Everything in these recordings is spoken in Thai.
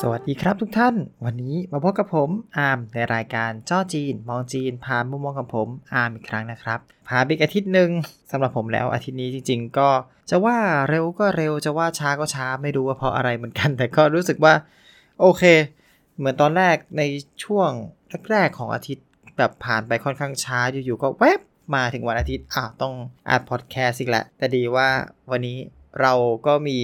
สวัสดีครับทุกท่าน วันนี้มาพบกับผมอาร์มในรายการจ้อจีน มองจีนผ่านมุมมองของผมอาร์มอีกครั้งนะครับผ่านไปอีกอาทิตย์หนึ่งสำหรับผมแล้วอาทิตย์นี้จริง ๆ ก็จะว่าเร็วก็เร็วจะว่าช้าก็ช้าไม่รู้ว่าเพราะอะไรเหมือนกัน แต่ก็รู้สึกว่าโอเค เหมือนตอนแรกในช่วงแรกๆของอาทิตย์แบบผ่านไปค่อนข้างช้าอยู่ๆก็แวบมาถึงวันอาทิตย์อะต้องอัดพอดแคสต์อีกแล้วแต่ดีว่าวันนี้เราก็มี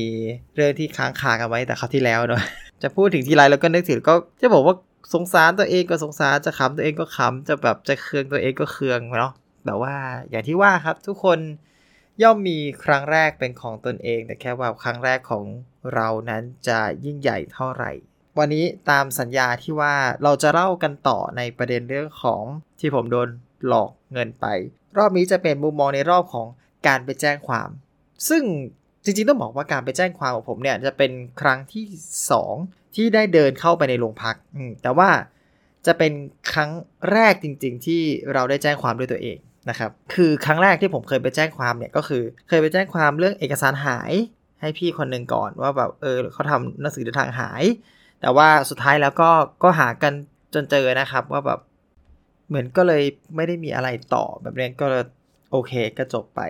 เรื่องที่ค้างคากันไว้แต่คราวที่แล้วเนาะ จะพูดถึงทีไรแล้วก็นึกถึงก็จะบอกว่าสงสารตัวเองก็สงสารจะขำตัวเองก็ขำจะแบบจะเคืองตัวเองก็เคืองเนาะแต่ว่าอย่างที่ว่าครับทุกคนย่อมมีครั้งแรกเป็นของตนเอง แต่แค่ว่าครั้งแรกของเรานั้นจะยิ่งใหญ่เท่าไหร่ วันนี้ตามสัญญาที่ว่าเราจะเล่ากันต่อในประเด็นเรื่องของที่ผมโดนหลอกเงินไป รอบนี้จะเป็นมุมมองในรอบของการไปแจ้งความ ซึ่ง จริงๆต้องบอกว่าการไปแจ้งความของผมเนี่ยจะเป็นครั้งที่ 2 ที่ได้เดินเข้าไปในโรงพักแต่ว่าจะเป็นครั้งแรกจริง ๆ ที่เราได้แจ้งความด้วยตัวเองนะครับคือครั้งแรกที่ผมเคยไปแจ้งความเนี่ยก็คือเคยไปแจ้งความเรื่องเอกสารหายให้พี่คนหนึ่งก่อนว่าแบบเออเขาทำหนังสือเดินทางหาย แต่ว่าสุดท้ายแล้วก็ก็หากันจนเจอนะครับว่าแบบเหมือนก็เลยไม่ได้มีอะไรต่อแบบนี้ก็โอเคก็จบไป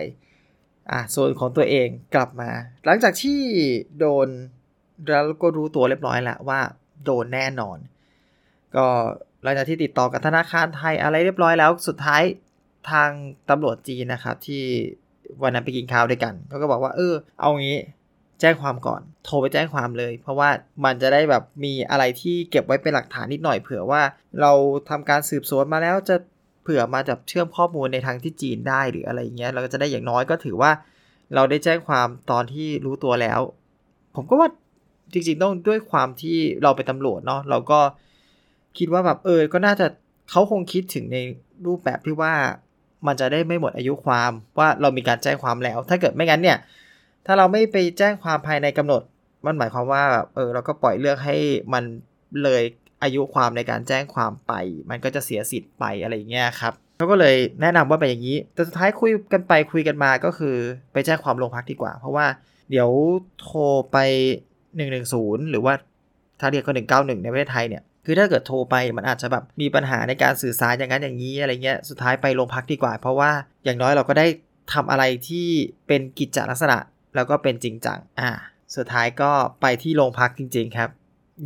อะส่วนของตัวเองกลับมา หลังจากที่โดนแล้วก็รู้ตัวเรียบร้อยแล้วว่าโดนแน่นอน ก็หลังจากที่ติดต่อกับธนาคารไทยอะไรเรียบร้อยแล้วสุดท้ายทางตำรวจจีนนะครับที่วันนั้นไปกินข้าวด้วยกันเขาก็บอกว่าเออ เอางี้แจ้งความก่อน โทรไปแจ้งความเลย เพราะว่ามันจะได้แบบมีอะไรที่เก็บไว้เป็นหลักฐานนิดหน่อยเผื่อว่า เราทำการสืบสวนมาแล้วจะ เผื่อมาจับเชื่อมข้อมูลในทางที่จีนได้หรืออะไรเงี้ยเราก็จะได้อย่างน้อยก็ถือว่า เราได้แจ้งความตอนที่รู้ตัวแล้ว ผมก็ว่าจริงๆต้องด้วยความที่เราเป็นตำรวจเนาะเราก็คิดว่าแบบเออ ก็น่าจะเขาคงคิดถึงในรูปแบบที่ว่ามันจะได้ไม่หมดอายุความว่าเรามีการแจ้งความแล้ว ถ้าเกิดไม่งั้นเนี่ย ถ้าเราไม่ไปแจ้งความภายในกำหนด มันหมายความว่าแบบเออเราก็ปล่อยเรื่องให้มันเลย อายุความในการแจ้งความไป มันก็จะเสียสิทธิ์ไปอะไรเงี้ยครับเขาก็เลยแนะนำว่าไปอย่างนี้ แต่สุดท้ายคุยกันไปคุยกันมาก็คือไปแจ้งความโรงพักดีกว่า เพราะว่าเดี๋ยวโทรไป 110 หรือว่าถ้าเรียกก็191 ในประเทศไทยเนี่ยคือถ้าเกิดโทรไปมันอาจจะแบบมีปัญหาในการสื่อสารอย่างนั้นอย่างนี้อะไรเงี้ยสุดท้ายไปโรงพักดีกว่า เพราะว่าอย่างน้อยเราก็ได้ทำอะไรที่เป็นกิจจลักษณะแล้วก็เป็นจริงจังอ่า สุดท้ายก็ไปที่โรงพักจริง ๆ ครับ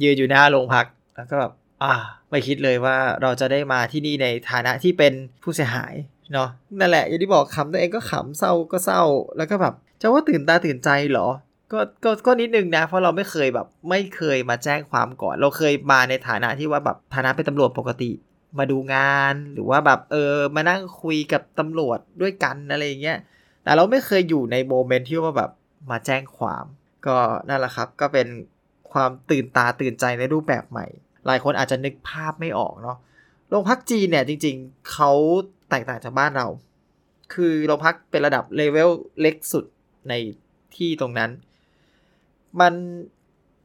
ยืนอยู่หน้าโรงพัก แล้วก็แบบอ่าไม่คิดเลยว่าเราจะได้มาที่นี่ในฐานะที่เป็นผู้เสียหายเนาะนั่นแหละอย่างที่บอกขำตัวเองก็ขำเศร้าก็เศร้า แล้วก็แบบจะว่าตื่นตาตื่นใจเหรอก็ก็ก็นิดนึงนะ เพราะเราไม่เคยแบบ ไม่เคยมาแจ้งความก่อน เราเคยมาในฐานะที่ว่าแบบฐานะเป็นตำรวจปกติ มาดูงานหรือว่าแบบเออมานั่งคุยกับตำรวจด้วยกันอะไรเงี้ยแต่เราไม่เคยอยู่ใน moment ที่ว่าแบบมาแจ้งความ ก็นั่นแหละครับ ก็เป็นความตื่นตาตื่นใจในรูปแบบใหม่ หลายคนอาจจะนึกภาพไม่ออกเนาะโรงพักจีนเนี่ยจริง ๆเขาแตกต่างจากบ้านเรา คือโรงพักเป็นระดับเลเวลเล็กสุดในที่ตรงนั้น มัน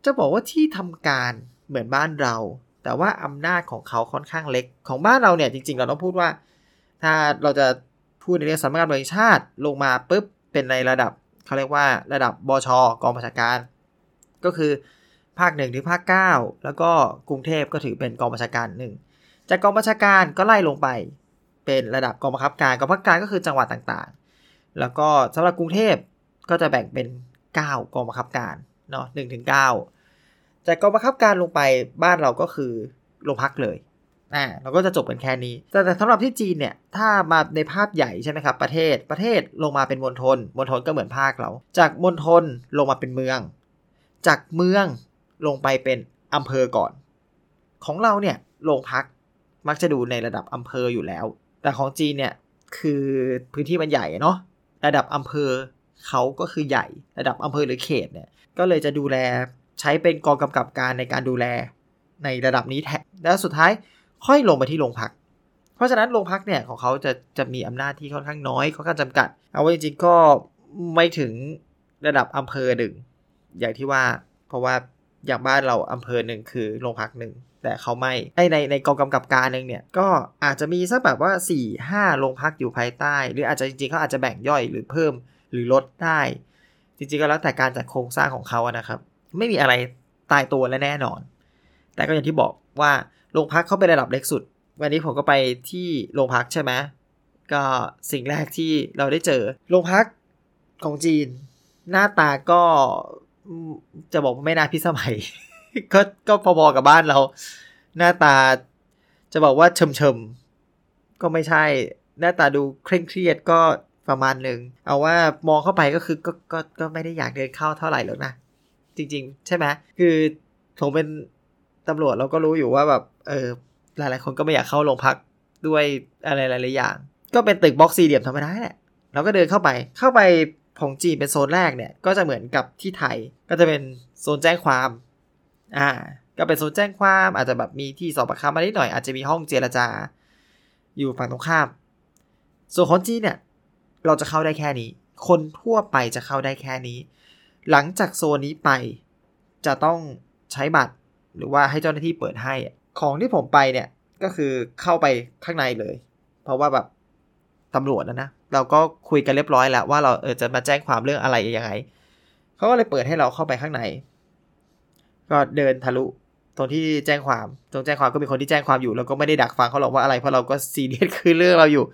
จะบอกว่าที่ทำการเหมือนบ้านเรา แต่ว่าอำนาจของเขาค่อนข้างเล็ก ของบ้านเราเนี่ยจริง ๆ เราต้องพูดว่า ถ้าเราจะพูดในเรื่องสำนักงานบริชาติลงมาปุ๊บเป็นในระดับเขาเรียกว่าระดับบชกองประชาการ ก็คือ ภาคหนึ่งถึงภาคเก้าแล้วก็กรุงเทพก็ถือเป็นกองบัญชาการหนึ่งจากกองบัญชาการก็ไล่ลงไป เป็นระดับกองบังคับการกองบังคับการก็คือจังหวัดต่างๆ แล้วก็สำหรับกรุงเทพก็จะแบ่งเป็น 9 กองบังคับการเนาะหนึ่งถึงเก้าจากกองบังคับการลงไปบ้านเราก็คือโรงพักเลยอ่าเราก็จะจบกันแค่นี้ แต่แต่สำหรับที่จีนเนี่ยถ้ามาในภาพใหญ่ใช่ไหมครับประเทศประเทศลงมาเป็นมณฑลมณฑลก็เหมือนภาคเรา จากมณฑลลงมาเป็นเมือง จากเมือง ลงไปเป็นอำเภอก่อน ของเราเนี่ยโรงพักมักจะดูในระดับอำเภออยู่แล้ว แต่ของจีนเนี่ยคือพื้นที่มันใหญ่เนาะระดับอำเภอเขาก็คือใหญ่ระดับอำเภอหรือเขตเนี่ยก็เลยจะดูแลใช้เป็นกองกำกับการในการดูแลในระดับนี้แทนแล้วสุดท้ายค่อยลงไปที่โรงพัก เพราะฉะนั้นโรงพักเนี่ยของเขาจะจะมีอำนาจที่ค่อนข้างน้อยค่อนข้างจำกัด เอาไว้จริงๆก็ไม่ถึงระดับอำเภอหนึ่งอย่างที่ว่าเพราะว่า อย่างบ้านเราอำเภอหนึ่งคือโรงพักหนึ่งแต่เขาไม่ไอในในกองกำกับการหนึ่งเนี่ยก็อาจจะมีสักแบบว่า4ี่ห้าโรงพักอยู่ภายใต้ หรืออาจจะจริงๆเขาอาจจะแบ่งย่อยหรือเพิ่มหรือลดได้ จริงๆก็แล้วแต่การจัดโครงสร้างของเขาอะนะครับ ไม่มีอะไรตายตัวและแน่นอน แต่ก็อย่างที่บอกว่าโรงพักเขาเป็นระดับเล็กสุด วันนี้ผมก็ไปที่โรงพักใช่ไหมก็สิ่งแรกที่เราได้เจอโรงพักของจีน หน้าตาก็ จะบอกไม่น่าพิสมัย ก็ก็พอๆกับบ้านเรา หน้าตาจะบอกว่าเฉมๆก็ไม่ใช่ หน้าตาดูเคร่งเครียดก็ประมาณหนึ่ง เอาว่ามองเข้าไปก็คือก็ก็ก็ไม่ได้อยากเดินเข้าเท่าไหร่หรอกนะ จริง ๆ ใช่ไหมคือผมเป็นตำรวจเราก็รู้อยู่ว่าแบบ เออ หลาย ๆ คนก็ไม่อยากเข้าโรงพักด้วยอะไรหลายๆอย่าง ก็เป็นตึกบล็อกสี่เหลี่ยมธรรมดาแหละเราก็เดินเข้าไป เข้าไป ของจีนเป็นโซนแรกเนี่ย ก็จะเหมือนกับที่ไทยก็จะเป็นโซนแจ้งความอ่าก็เป็นโซนแจ้งความอาจจะแบบมีที่สอบปากคำมานิดหน่อยอาจจะมีห้องเจรจา อยู่ฝั่งตรงข้าม ส่วนของจีนเนี่ย เราจะเข้าได้แค่นี้ คนทั่วไปจะเข้าได้แค่นี้ หลังจากโซนนี้ไป จะต้องใช้บัตรหรือว่าให้เจ้าหน้าที่เปิดให้ ของที่ผมไปเนี่ยก็คือเข้าไปข้างในเลย เพราะว่าแบบตำรวจนะนะ เราก็คุยกันเรียบร้อยแล้วว่าเราเออจะมาแจ้งความเรื่องอะไรยังไงเขาก็เลยเปิดให้เราเข้าไปข้างใน ก็เดินทะลุตรงที่แจ้งความตรงแจ้งความก็มีคนที่แจ้งความอยู่แล้วก็ไม่ได้ดักฟังเขาหรอกว่าอะไรเพราะเราก็ซีเรียสคือเรื่องเราอยู่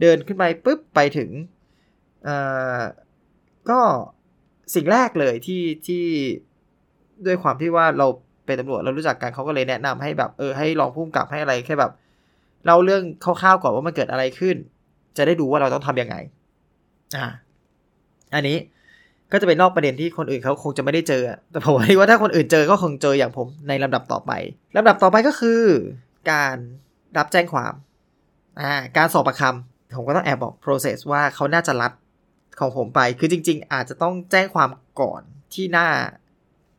เดินขึ้นไปปุ๊บไปถึงเอ่อก็สิ่งแรกเลยที่ที่ด้วยความที่ว่าเราเป็นตำรวจเรารู้จักกันเขาก็เลยแนะนำให้แบบเออให้ลองพุ่มกลับให้อะไรแค่แบบเล่าเรื่องคร่าวๆก่อนว่ามันเกิดอะไรขึ้น จะได้ดูว่าเราต้องทํำยังไง อ่า อันนี้ก็จะเป็นนอกประเด็นที่คนอื่นเขาคงจะไม่ได้เจอ แต่ผมว่าถ้าคนอื่นเจอก็คงเจออย่างผมในลำดับต่อไปลำดับต่อไปก็คือ การรับแจ้งความ อ่า การสอบประคำผมก็ต้องแอบบอก process ว่าเขาน่าจะรัดของผมไป คือจริง ๆ อาจจะต้องแจ้งความก่อนที่หน้า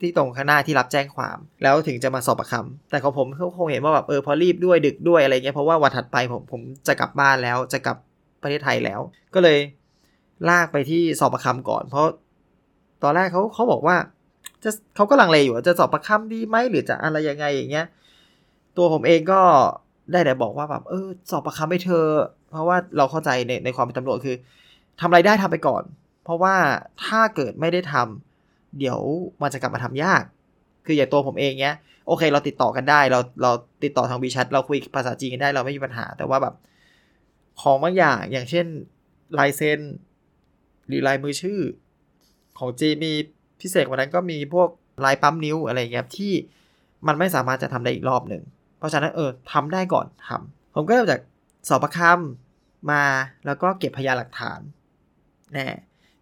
ที่ตรงข้างหน้าที่รับแจ้งความ แล้วถึงจะมาสอบประคำแต่ของผมเขาคงเห็นว่าแบบเออพอรีบด้วยดึกด้วยอะไรเงี้ยเพราะว่าวันถัดไปผมผมจะกลับบ้านแล้วจะกลับ ประเทศไทยแล้ว ก็เลยลากไปที่สอบประคำก่อน เพราะตอนแรกเขาเขาบอกว่าจะเขาก็ลังเลอยู่จะสอบประคำดีไหมหรือจะอะไรยังไงอย่างเงี้ย ตัวผมเองก็ได้แต่บอกว่าแบบเออสอบประคำให้เธอ เพราะว่าเราเข้าใจในในความเป็นตำรวจคือทำอะไรได้ทำไปก่อน เพราะว่าถ้าเกิดไม่ได้ทำเดี๋ยวมันจะกลับมาทำยาก คืออย่างตัวผมเองเนี้ยโอเค เราติดต่อกันได้ เราเราติดต่อทางวีแชทเราคุยภาษาจีนกันได้เราไม่มีปัญหา แต่ว่าแบบ ของบางอย่างอย่างเช่นลายเซ็นหรือลายมือชื่อ ของจีมีพิเศษกว่านั้นก็มีพวกลายปั๊มนิ้วอะไรเงี้ยที่มันไม่สามารถจะทำได้อีกรอบหนึ่ง เพราะฉะนั้นเออทำได้ก่อนทำผมก็เริ่มจากสอบประคำมาแล้วก็เก็บพยานหลักฐานแน่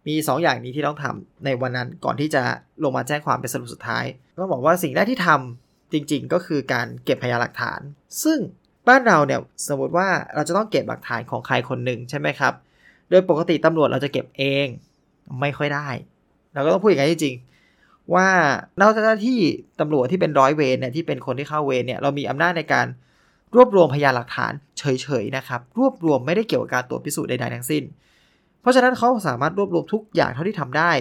มี2ออย่างนี้ที่ต้องทำในวันนั้นก่อนที่จะลงมาแจ้งความเป็นสรุปสุดท้ายต้องบอกว่าสิ่งแรกที่ทำจริง ๆ ก็คือการเก็บพยานหลักฐาน ซึ่ง บ้านเราเนี่ยสมมติว่าเราจะต้องเก็บหลักฐานของใครคนหนึ่งใช่ไหมครับ โดยปกติตำรวจเราจะเก็บเองไม่ค่อยได้ เราก็ต้องพูดอย่างนี้จริงว่าเราเจ้าหน้าที่ตำรวจที่เป็นร้อยเวรเนี่ยที่เป็นคนที่เข้าเวรเนี่ยเรามีอำนาจในการรวบรวมพยานหลักฐานเฉยๆนะครับ รวบรวมไม่ได้เกี่ยวกับการตรวจพิสูจน์ใดๆทั้งสิ้น เพราะฉะนั้นเขาสามารถรวบรวมทุกอย่างเท่าที่ทำได้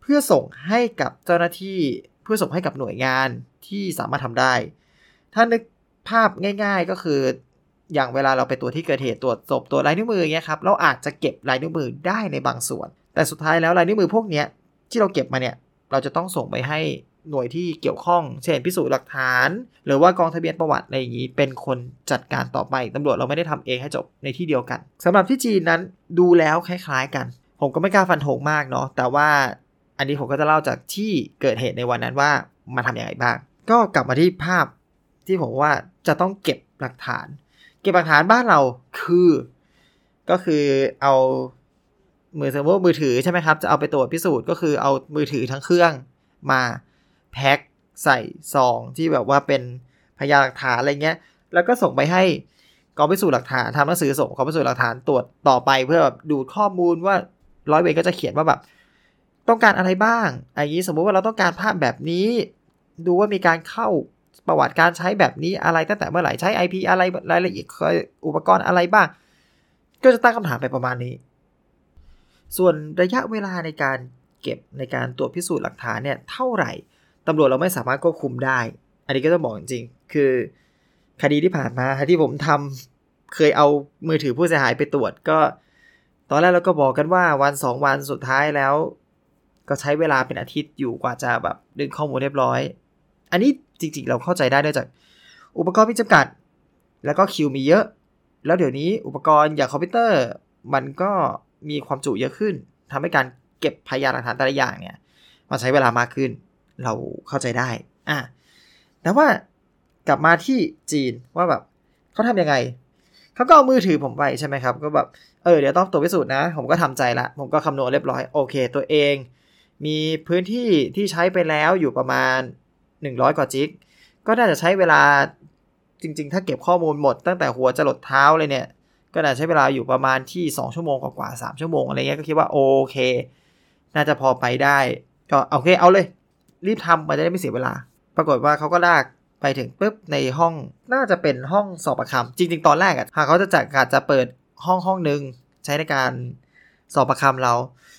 เพื่อส่งให้กับเจ้าหน้าที่เพื่อส่งให้กับหน่วยงานที่สามารถทำได้ ถ้านึก ภาพง่าย ๆก็คือ อย่างเวลาเราไปตรวจที่เกิดเหตุตรวจศพตรวจลายนิ้วมือเงี้ยครับเราอาจจะเก็บลายนิ้วมือได้ในบางส่วน แต่สุดท้ายแล้วลายนิ้วมือพวกเนี้ยที่เราเก็บมาเนี่ยเราจะต้องส่งไปให้หน่วยที่เกี่ยวข้อง เช่นพิสูจน์หลักฐาน หรือว่ากองทะเบียนประวัติอะไรอย่างนี้ เป็นคนจัดการต่อไปตำรวจเราไม่ได้ทำเองให้จบในที่เดียวกันสำหรับที่จีนนั้นดูแล้วคล้ายๆกัน ผมก็ไม่กล้าฟันธงมากเนาะแต่ว่าอันนี้ผมก็จะเล่าจากที่เกิดเหตุในวันนั้นว่ามาทำอย่างไรบ้าง ก็กลับมาที่ภาพที่ผมว่า จะต้องเก็บหลักฐาน เก็บหลักฐานบ้านเราคือ ก็คือเอามือสมมติมือถือใช่ไหมครับ จะเอาไปตรวจพิสูจน์ก็คือเอามือถือทั้งเครื่องมาแพ็คใส่ซองที่แบบว่าเป็นพยานหลักฐานอะไรเงี้ย แล้วก็ส่งไปให้กองพิสูจน์หลักฐานทำหนังสือส่งกองพิสูจน์หลักฐานตรวจต่อไปเพื่อแบบดูข้อมูลว่าร้อยเวรก็จะเขียนว่าแบบ ต้องการอะไรบ้างอันนี้สมมุติว่าเราต้องการภาพแบบนี้ ดูว่ามีการเข้า ประวัติการใช้แบบนี้อะไรตั้งแต่เมื่อไหร่ใช้ IP อะไรรายละเอียดอุปกรณ์อะไรบ้าง ก็จะตั้งคำถามไปประมาณนี้ ส่วนระยะเวลาในการเก็บในการตรวจพิสูจน์หลักฐานเนี่ยเท่าไหร่ตำรวจเราไม่สามารถควบคุมได้ อันนี้ก็ต้องบอกจริงคือคดีที่ผ่านมาที่ผมทำเคยเอามือถือผู้เสียหายไปตรวจก็ ตอนแรกเราก็บอกกันว่าวันสองวันสุดท้ายแล้ว ก็ใช้เวลาเป็นอาทิตย์อยู่กว่าจะแบบดึงข้อมูลเรียบร้อย อันนี้ จริงๆ เราเข้าใจได้ด้วยจาก อุปกรณ์มีจำกัด แล้วก็คิวมีเยอะ แล้วเดี๋ยวนี้อุปกรณ์อย่างคอมพิวเตอร์ มันก็มีความจุเยอะขึ้นทำให้การเก็บพยานหลักฐานแต่ละอย่างเนี่ยมันใช้เวลามากขึ้น เราเข้าใจได้อะแต่ว่ากลับมาที่จีนว่าแบบเขาทำยังไงเขาก็เอามือถือผมไปใช่ไหมครับ ก็แบบเออเดี๋ยวต้องตัวพิสูจน์นะ ผมก็ทำใจละ ผมก็คำนวณเรียบร้อย โอเค ตัวเอง มีพื้นที่ที่ใช้ไปแล้วอยู่ประมาณ 100 กว่าจิก ก็น่าจะใช้เวลาจริง ๆ ถ้าเก็บข้อมูลหมดตั้งแต่หัวจรดเท้าเลยเนี่ย ก็น่าใช้เวลาอยู่ประมาณที่ 2 ชั่วโมงกว่าๆ3ชั่วโมงอะไรเงี้ยก็คิดว่าโอเค น่าจะพอไปได้ ก็โอเคเอาเลย รีบทำมันจะได้ไม่เสียเวลา ปรากฏว่าเขาก็ลากไปถึงปุ๊บในห้องน่าจะเป็นห้องสอบประคำจริง ๆ ตอนแรกอะหากเขาจะจัดการจะเปิดห้องห้องหนึ่งใช้ในการสอบประคำเรา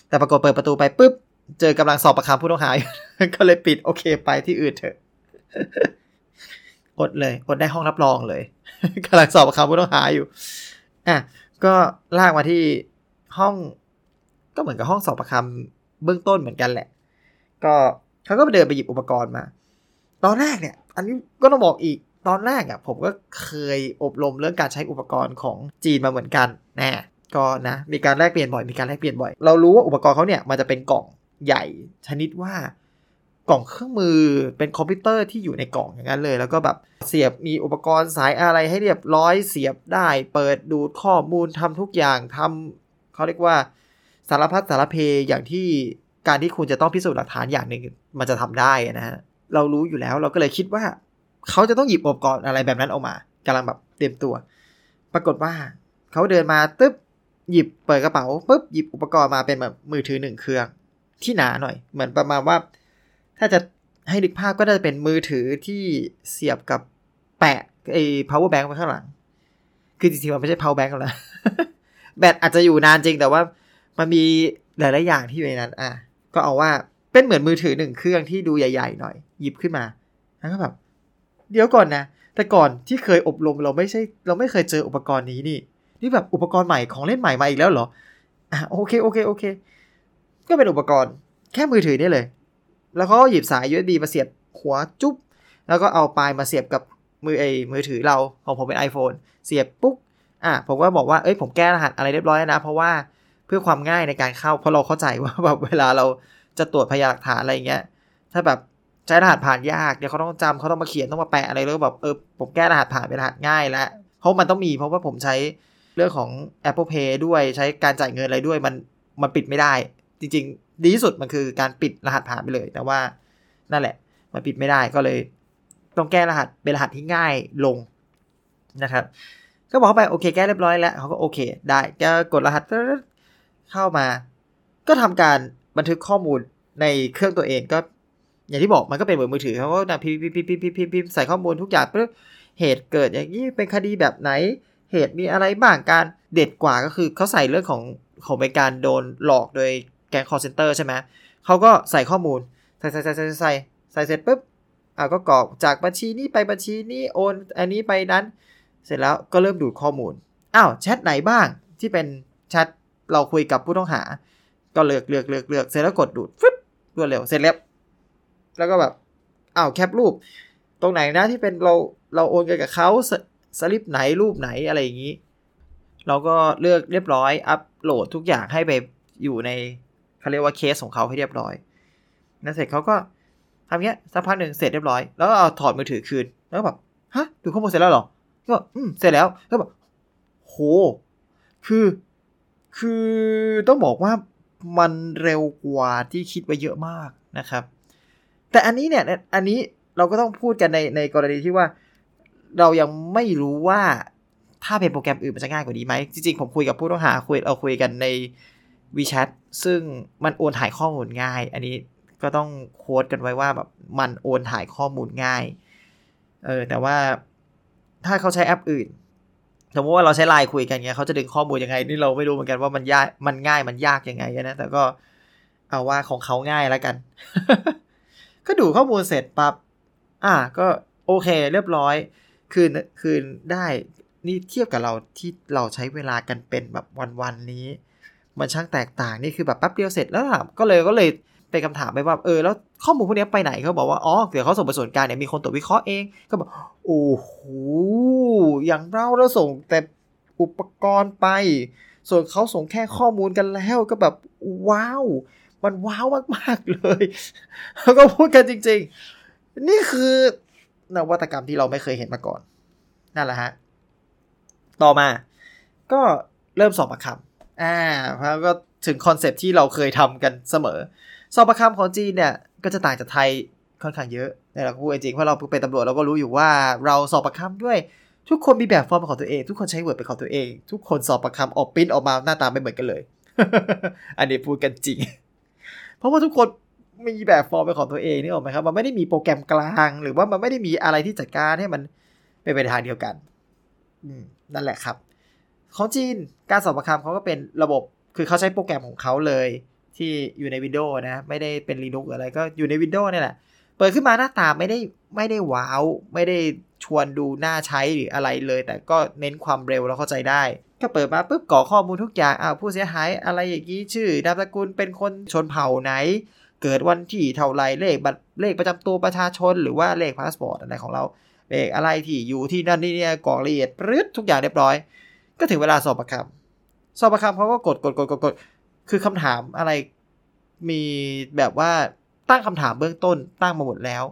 แต่ปรากฏเปิดประตูไปปุ๊บ เจอกำลังสอบประคำผู้ต้องหาก็เลยปิดโอเคไปที่อื่นเถอะอดเลยอดได้ห้องรับรองเลยกำลังสอบประคำผู้ต้องหาอยู่อะก็ลากมาที่ห้อง ก็เหมือนกับห้องสอบประคำเบื้องต้นเหมือนกันแหละ ก็เขาก็ไปเดินไปหยิบอุปกรณ์มา ตอนแรกเนี่ย อันนี้ก็ต้องบอกอีกตอนแรกอะ่ะ ผมก็เคยอบรมเรื่องการใช้อุปกรณ์ของจีนมาเหมือนกันแน่ก็นะ มีการแลกเปลี่ยนบ่อย มีการแลกเปลี่ยนบ่อย เรารู้ว่าอุปกรณ์เขาเนี่ยมันจะเป็นกล่อง ใหญ่ชนิดว่ากล่องเครื่องมือเป็นคอมพิวเตอร์ที่อยู่ในกล่องอย่างนั้นเลย แล้วก็แบบเสียบมีอุปกรณ์สายอะไรให้เรียบร้อยเสียบได้ เปิดดูดข้อมูลทำทุกอย่างทำเขาเรียกว่าสารพัดสารเพอย่างที่การที่คุณจะต้องพิสูจน์หลักฐานอย่างหนึ่งมันจะทำได้นะฮะเรารู้อยู่แล้วเราก็เลยคิดว่า เขาจะต้องหยิบอุปกรณ์อะไรแบบนั้นออกมากำลังแบบเตรียมตัว ปรากฏว่าเขาเดินมาตึ๊บหยิบเปิดกระเป๋าปุ๊บหยิบอุปกรณ์มาเป็นแบบมือถือหนึ่งเครื่อง ที่หนาหน่อย เหมือนประมาณว่า ถ้าจะให้ดึกภาพก็จะเป็นมือถือที่เสียบกับแปะไอ้ power bank ไว้ข้างหลัง คือจริงๆมันไม่ใช่ power bank แล้ว แบตอาจจะอยู่นานจริงแต่ว่ามันมีหลายๆอย่างที่อยู่ในนั้น อะ ก็เอาว่าเป็นเหมือนมือถือหนึ่งเครื่องที่ดูใหญ่ๆหน่อย หยิบขึ้นมาแล้วก็แบบ เดี๋ยวก่อนนะ แต่ก่อนที่เคยอบรมเราไม่ใช่ เราไม่เคยเจออุปกรณ์นี้นี่ นี่แบบอุปกรณ์ใหม่ของเล่นใหม่มาอีกแล้วเหรอ อะโอเคโอเคโอเค ก็เป็นอุปกรณ์แค่มือถือนี่เลย แล้วเขาก็หยิบสาย USB มาเสียบหัวจุ๊บ แล้วก็เอาปลายมาเสียบกับมือไอ้มือถือเราของผมเป็น iPhone เสียบปุ๊บอะผมก็บอกว่าเอ้ยผมแก้รหัสอะไรเรียบร้อยนะ เพราะว่าเพื่อความง่ายในการเข้า เพราะเราเข้าใจว่าแบบเวลาเราจะตรวจพยานหลักฐานอะไรเงี้ย ถ้าแบบใช้รหัสผ่านยากเดี๋ยวเขาต้องจำเขาต้องมาเขียนต้องมาแปะอะไรแล้วแบบเออผมแก้รหัสผ่านเป็นรหัสง่ายแล้วเพราะมันต้องมีเพราะว่าผมใช้เรื่องของ Apple Pay ด้วยใช้การจ่ายเงินอะไรด้วยมันมันปิดไม่ได้ จริง ๆ ดีที่สุดมันคือการปิดรหัสผ่านไปเลย แต่ว่านั่นแหละ มันปิดไม่ได้ก็เลย ต้องแก้รหัสเป็นรหัสที่ง่ายลงนะครับ ก็บอกเขาไปโอเคแก้เรียบร้อยแล้วเขาก็โอเค ได้ก็กดรหัสเข้ามา ก็ทำการบันทึกข้อมูลในเครื่องตัวเองก็ อย่างที่บอกมันก็เป็นเหมือนมือถือเขาก็นะพิมพ์พิมพ์พิมพ์พิมพ์พิมพ์ใส่ข้อมูลทุกอย่างเพื่อเหตุเกิดอย่างนี้เป็นคดีแบบไหน เหตุมีอะไรบ้างการเด็ดกว่าก็คือเขาใส่เรื่องของของเป็นการโดนหลอกโดย ก๊งคอร์เซนเตอร์ใช่ไหมเขาก็ใส่ข้อมูล ใส่ใส่ใส่ใส่ใส่ใส่เสร็จปุ๊บอ่าก็กรอกจากบัญชีนี้ไปบัญชีนี้โอนอันนี้ไปนั้น เสร็จแล้วก็เริ่มดูดข้อมูลอ้าวแชทไหนบ้างที่เป็นแชทเราคุยกับผู้ต้องหา ก็เลือกเลือกเลือกเลือกเสร็จแล้วกดดูดฟึ๊บรวดเร็วเสร็จแล้วแล้วก็แบบอ้าวแคปรูป ตรงไหนนะที่เป็นเราเราโอนกันกับเขาสสลิปไหนรูปไหนอะไรอย่างนี้ เราก็เลือกเรียบร้อยอัปโหลดทุกอย่างให้ไปอยู่ใน เขาเรียกว่าเคสของเขาให้เรียบร้อยนั่นเสร็จเขาก็ทำเงี้ยสักพักหนึ่งเสร็จเรียบร้อยแล้วก็เอาถอดมือถือคืนแล้วก็แบบฮะดูข้อมูลเสร็จแล้วหรอก็อืมเสร็จแล้วก็แบบโห คือ คือต้องบอกว่ามันเร็วกว่าที่คิดไว้เยอะมากนะครับ แต่อันนี้เนี่ยอันนี้เราก็ต้องพูดกันในในกรณีที่ว่า เรายังไม่รู้ว่าถ้าเป็นโปรแกรมอื่นมันจะง่ายกว่านี้ไหมจริงๆผมคุยกับผู้ต้องหาคุยเราคุยกันใน WeChat ซึ่งมันโอนถ่ายข้อมูลง่าย อันนี้ก็ต้องโค้ดกันไว้ว่าแบบมันโอนถ่ายข้อมูลง่าย เออแต่ว่าถ้าเขาใช้แอปอื่น สมมติว่าเราใช้ไลน์คุยกันเงี้ยเขาจะดึงข้อมูลยังไง นี่เราไม่รู้เหมือนกันว่ามันยากมันง่ายมันยากยังไงนะแต่ก็เอาว่าของเขาง่ายแล้วกัน ก็ดูข้อมูลเสร็จปับ๊บอะก็โอเคเรียบร้อย คืนคืนได้นี่เทียบกับเราที่เราใช้เวลากันเป็นแบบวันๆนี้ มันช่างแตกต่างนี่คือแบบแป๊บเดียวเสร็จแล้วก็เลยก็เลยไปเป็นคำถามไปว่าเออแล้วข้อมูลพวกนี้ไปไหนเขาบอกว่าอ๋อเดี๋ยวเขาส่งไปส่วนกลางเนี่ยมีคนตรวจวิเคราะห์เองก็บอกโอ้โหอย่างเราเราส่งแต่อุปกรณ์ไป ส่วนเขาส่งแค่ข้อมูลกันแล้วก็แบบว้าว มันว้าวมากๆเลยเขาก็พูดกันจริง ๆ นี่คือนวัตกรรมที่เราไม่เคยเห็นมาก่อน นั่นแหละฮะ ต่อมาก็เริ่มสอบปากคำ อ่าแล้วก็ถึง concept ที่เราเคยทำกันเสมอ สอบปากคำของจีนเนี่ย ก็จะต่างจากไทยค่อนข้างเยอะนี่เราพูดจริงเพราะเราเป็นตำรวจเราก็รู้อยู่ว่าเราสอบปากคำด้วยทุกคนมีแบบฟอร์มเป็นของตัวเอง ทุกคนใช้ Word เป็นของตัวเอง ทุกคนสอบปากคำออกปิ้นออกมาหน้าตาไม่เหมือนกันเลย อันนี้พูดกันจริง เพราะว่าทุกคนมีแบบฟอร์มเป็นของตัวเองนี่ออกไหมครับ มันไม่ได้มีโปรแกรมกลาง หรือว่ามันไม่ได้มีอะไรที่จัดการให้มันเป็นไปทางเดียวกันอืมนั่นแหละครับ ของจีนการสอบประคำเขาก็เป็นระบบคือเขาใช้โปรแกรมของเขาเลยที่อยู่ใน Windows นะ ไม่ได้เป็น Linux อะไรก็อยู่ใน Windows นี่แหละ เปิดขึ้นมาหน้าตาไม่ได้ไม่ได้ว้าว ไม่ได้ชวนดูน่าใช้หรืออะไรเลย แต่ก็เน้นความเร็วแล้วเข้าใจได้ ก็เปิดมาปุ๊บกรอกข้อมูลทุกอย่างอ้าวผู้เสียหายอะไรอย่างนี้ชื่อนามสกุลเป็นคนชนเผ่าไหน เกิดวันที่เท่าไรเลขบัตรเลขประจำตัวประชาชน หรือว่าเลขพาสปอร์ตอะไรของเราเลขอะไรที่อยู่ที่นั่นนี่เนี่ยกรอกละเอียดปรึ๊ดทุกอย่างเรียบร้อย ก็ถึงเวลาสอบปากคำสอบปากคำเขาก็กดกดกดกดกดคือคำถามอะไรมีแบบว่าตั้งคำถามเบื้องต้นตั้งมาหมดแล้ว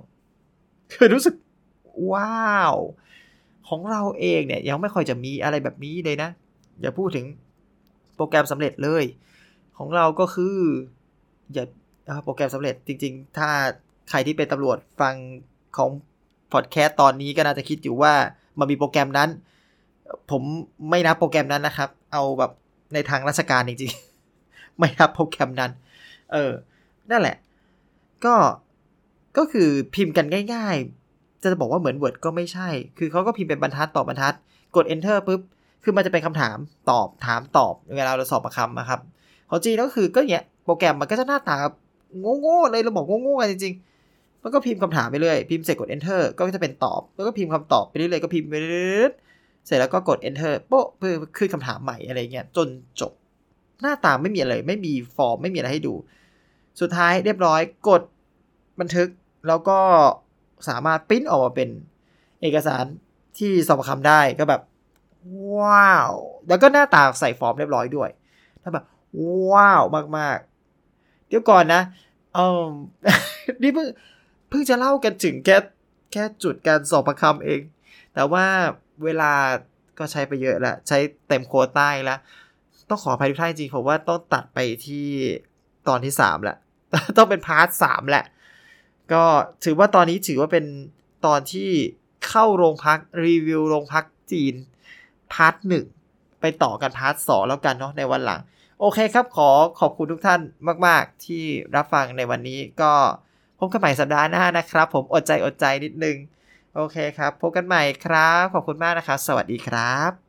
คือรู้สึก ว้าว ของเราเองเนี่ย ยังไม่ค่อยจะมีอะไรแบบนี้เลยนะ อย่าพูดถึงโปรแกรมสำเร็จเลย ของเราก็คือ อย่าโปรแกรมสำเร็จจริง ๆ ถ้าใครที่เป็นตำรวจฟังของพอดแคสต์ตอนนี้ก็น่าจะคิดอยู่ว่ามันมีโปรแกรมนั้น ผมไม่นับโปรแกรมนั้นนะครับ เอาแบบในทางราชการจริงๆ ไม่นับโปรแกรมนั้น เออ นั่นแหละ ก็ก็คือพิมพ์กันง่าย ๆ จะบอกว่าเหมือน Word ก็ไม่ใช่ คือเขาก็พิมพ์เป็นบรรทัดต่อบรรทัด กด enter ปุ๊บ คือมันจะเป็นคำถามตอบถามตอบ เวลาเราสอบประคำนะครับ ของจีนก็คือก็เนี้ยโปรแกรมมันก็จะหน้าตาโง่ๆเลยเราบอกโง่ๆกันจริงๆ มันก็พิมพ์คำถามไปเรื่อย พิมพ์เสร็จกด enter ก็จะเป็นตอบ แล้วก็พิมพ์คำตอบไปเรื่อยๆ ก็พิมพ์ไปเรื่อย เสร็จแล้วก็กด enter โป๊ะเพื่อขึ้นคำถามใหม่อะไรเงี้ยจนจบ หน้าตาไม่มีอะไรไม่มีฟอร์มไม่มีอะไรให้ดู สุดท้ายเรียบร้อยกดบันทึกแล้วก็สามารถปริ้นออกมาเป็นเอกสารที่สอบคำได้ก็แบบ ว้าว แล้วก็หน้าตาใส่ฟอร์มเรียบร้อยด้วยถ้าแบบ ว้าวมากๆ เดี๋ยวก่อนนะเออนี่เพิ่งเพิ่งจะเล่ากันถึงแค่แค่จุดการสอบประคำเอง แต่ว่า เวลาก็ใช้ไปเยอะแล้วใช้เต็มโควตาแล้ว ต้องขออภัยทุกท่านจริงผมว่าต้องตัดไปที่ตอนที่สามแหละต้องเป็น part สามแหละ ก็ถือว่าตอนนี้ถือว่าเป็นตอนที่เข้าโรงพักรีวิวโรงพักจีน part หนึ่งไปต่อกัน part สองแล้วกันเนาะในวันหลัง โอเคครับขอขอบคุณทุกท่านมาก ๆ ที่รับฟังในวันนี้ก็พบกันใหม่สัปดาห์หน้านะครับ ผมอดใจอดใจนิดนึง โอเคครับ พบกันใหม่ครับ ขอบคุณมากนะครับ สวัสดีครับ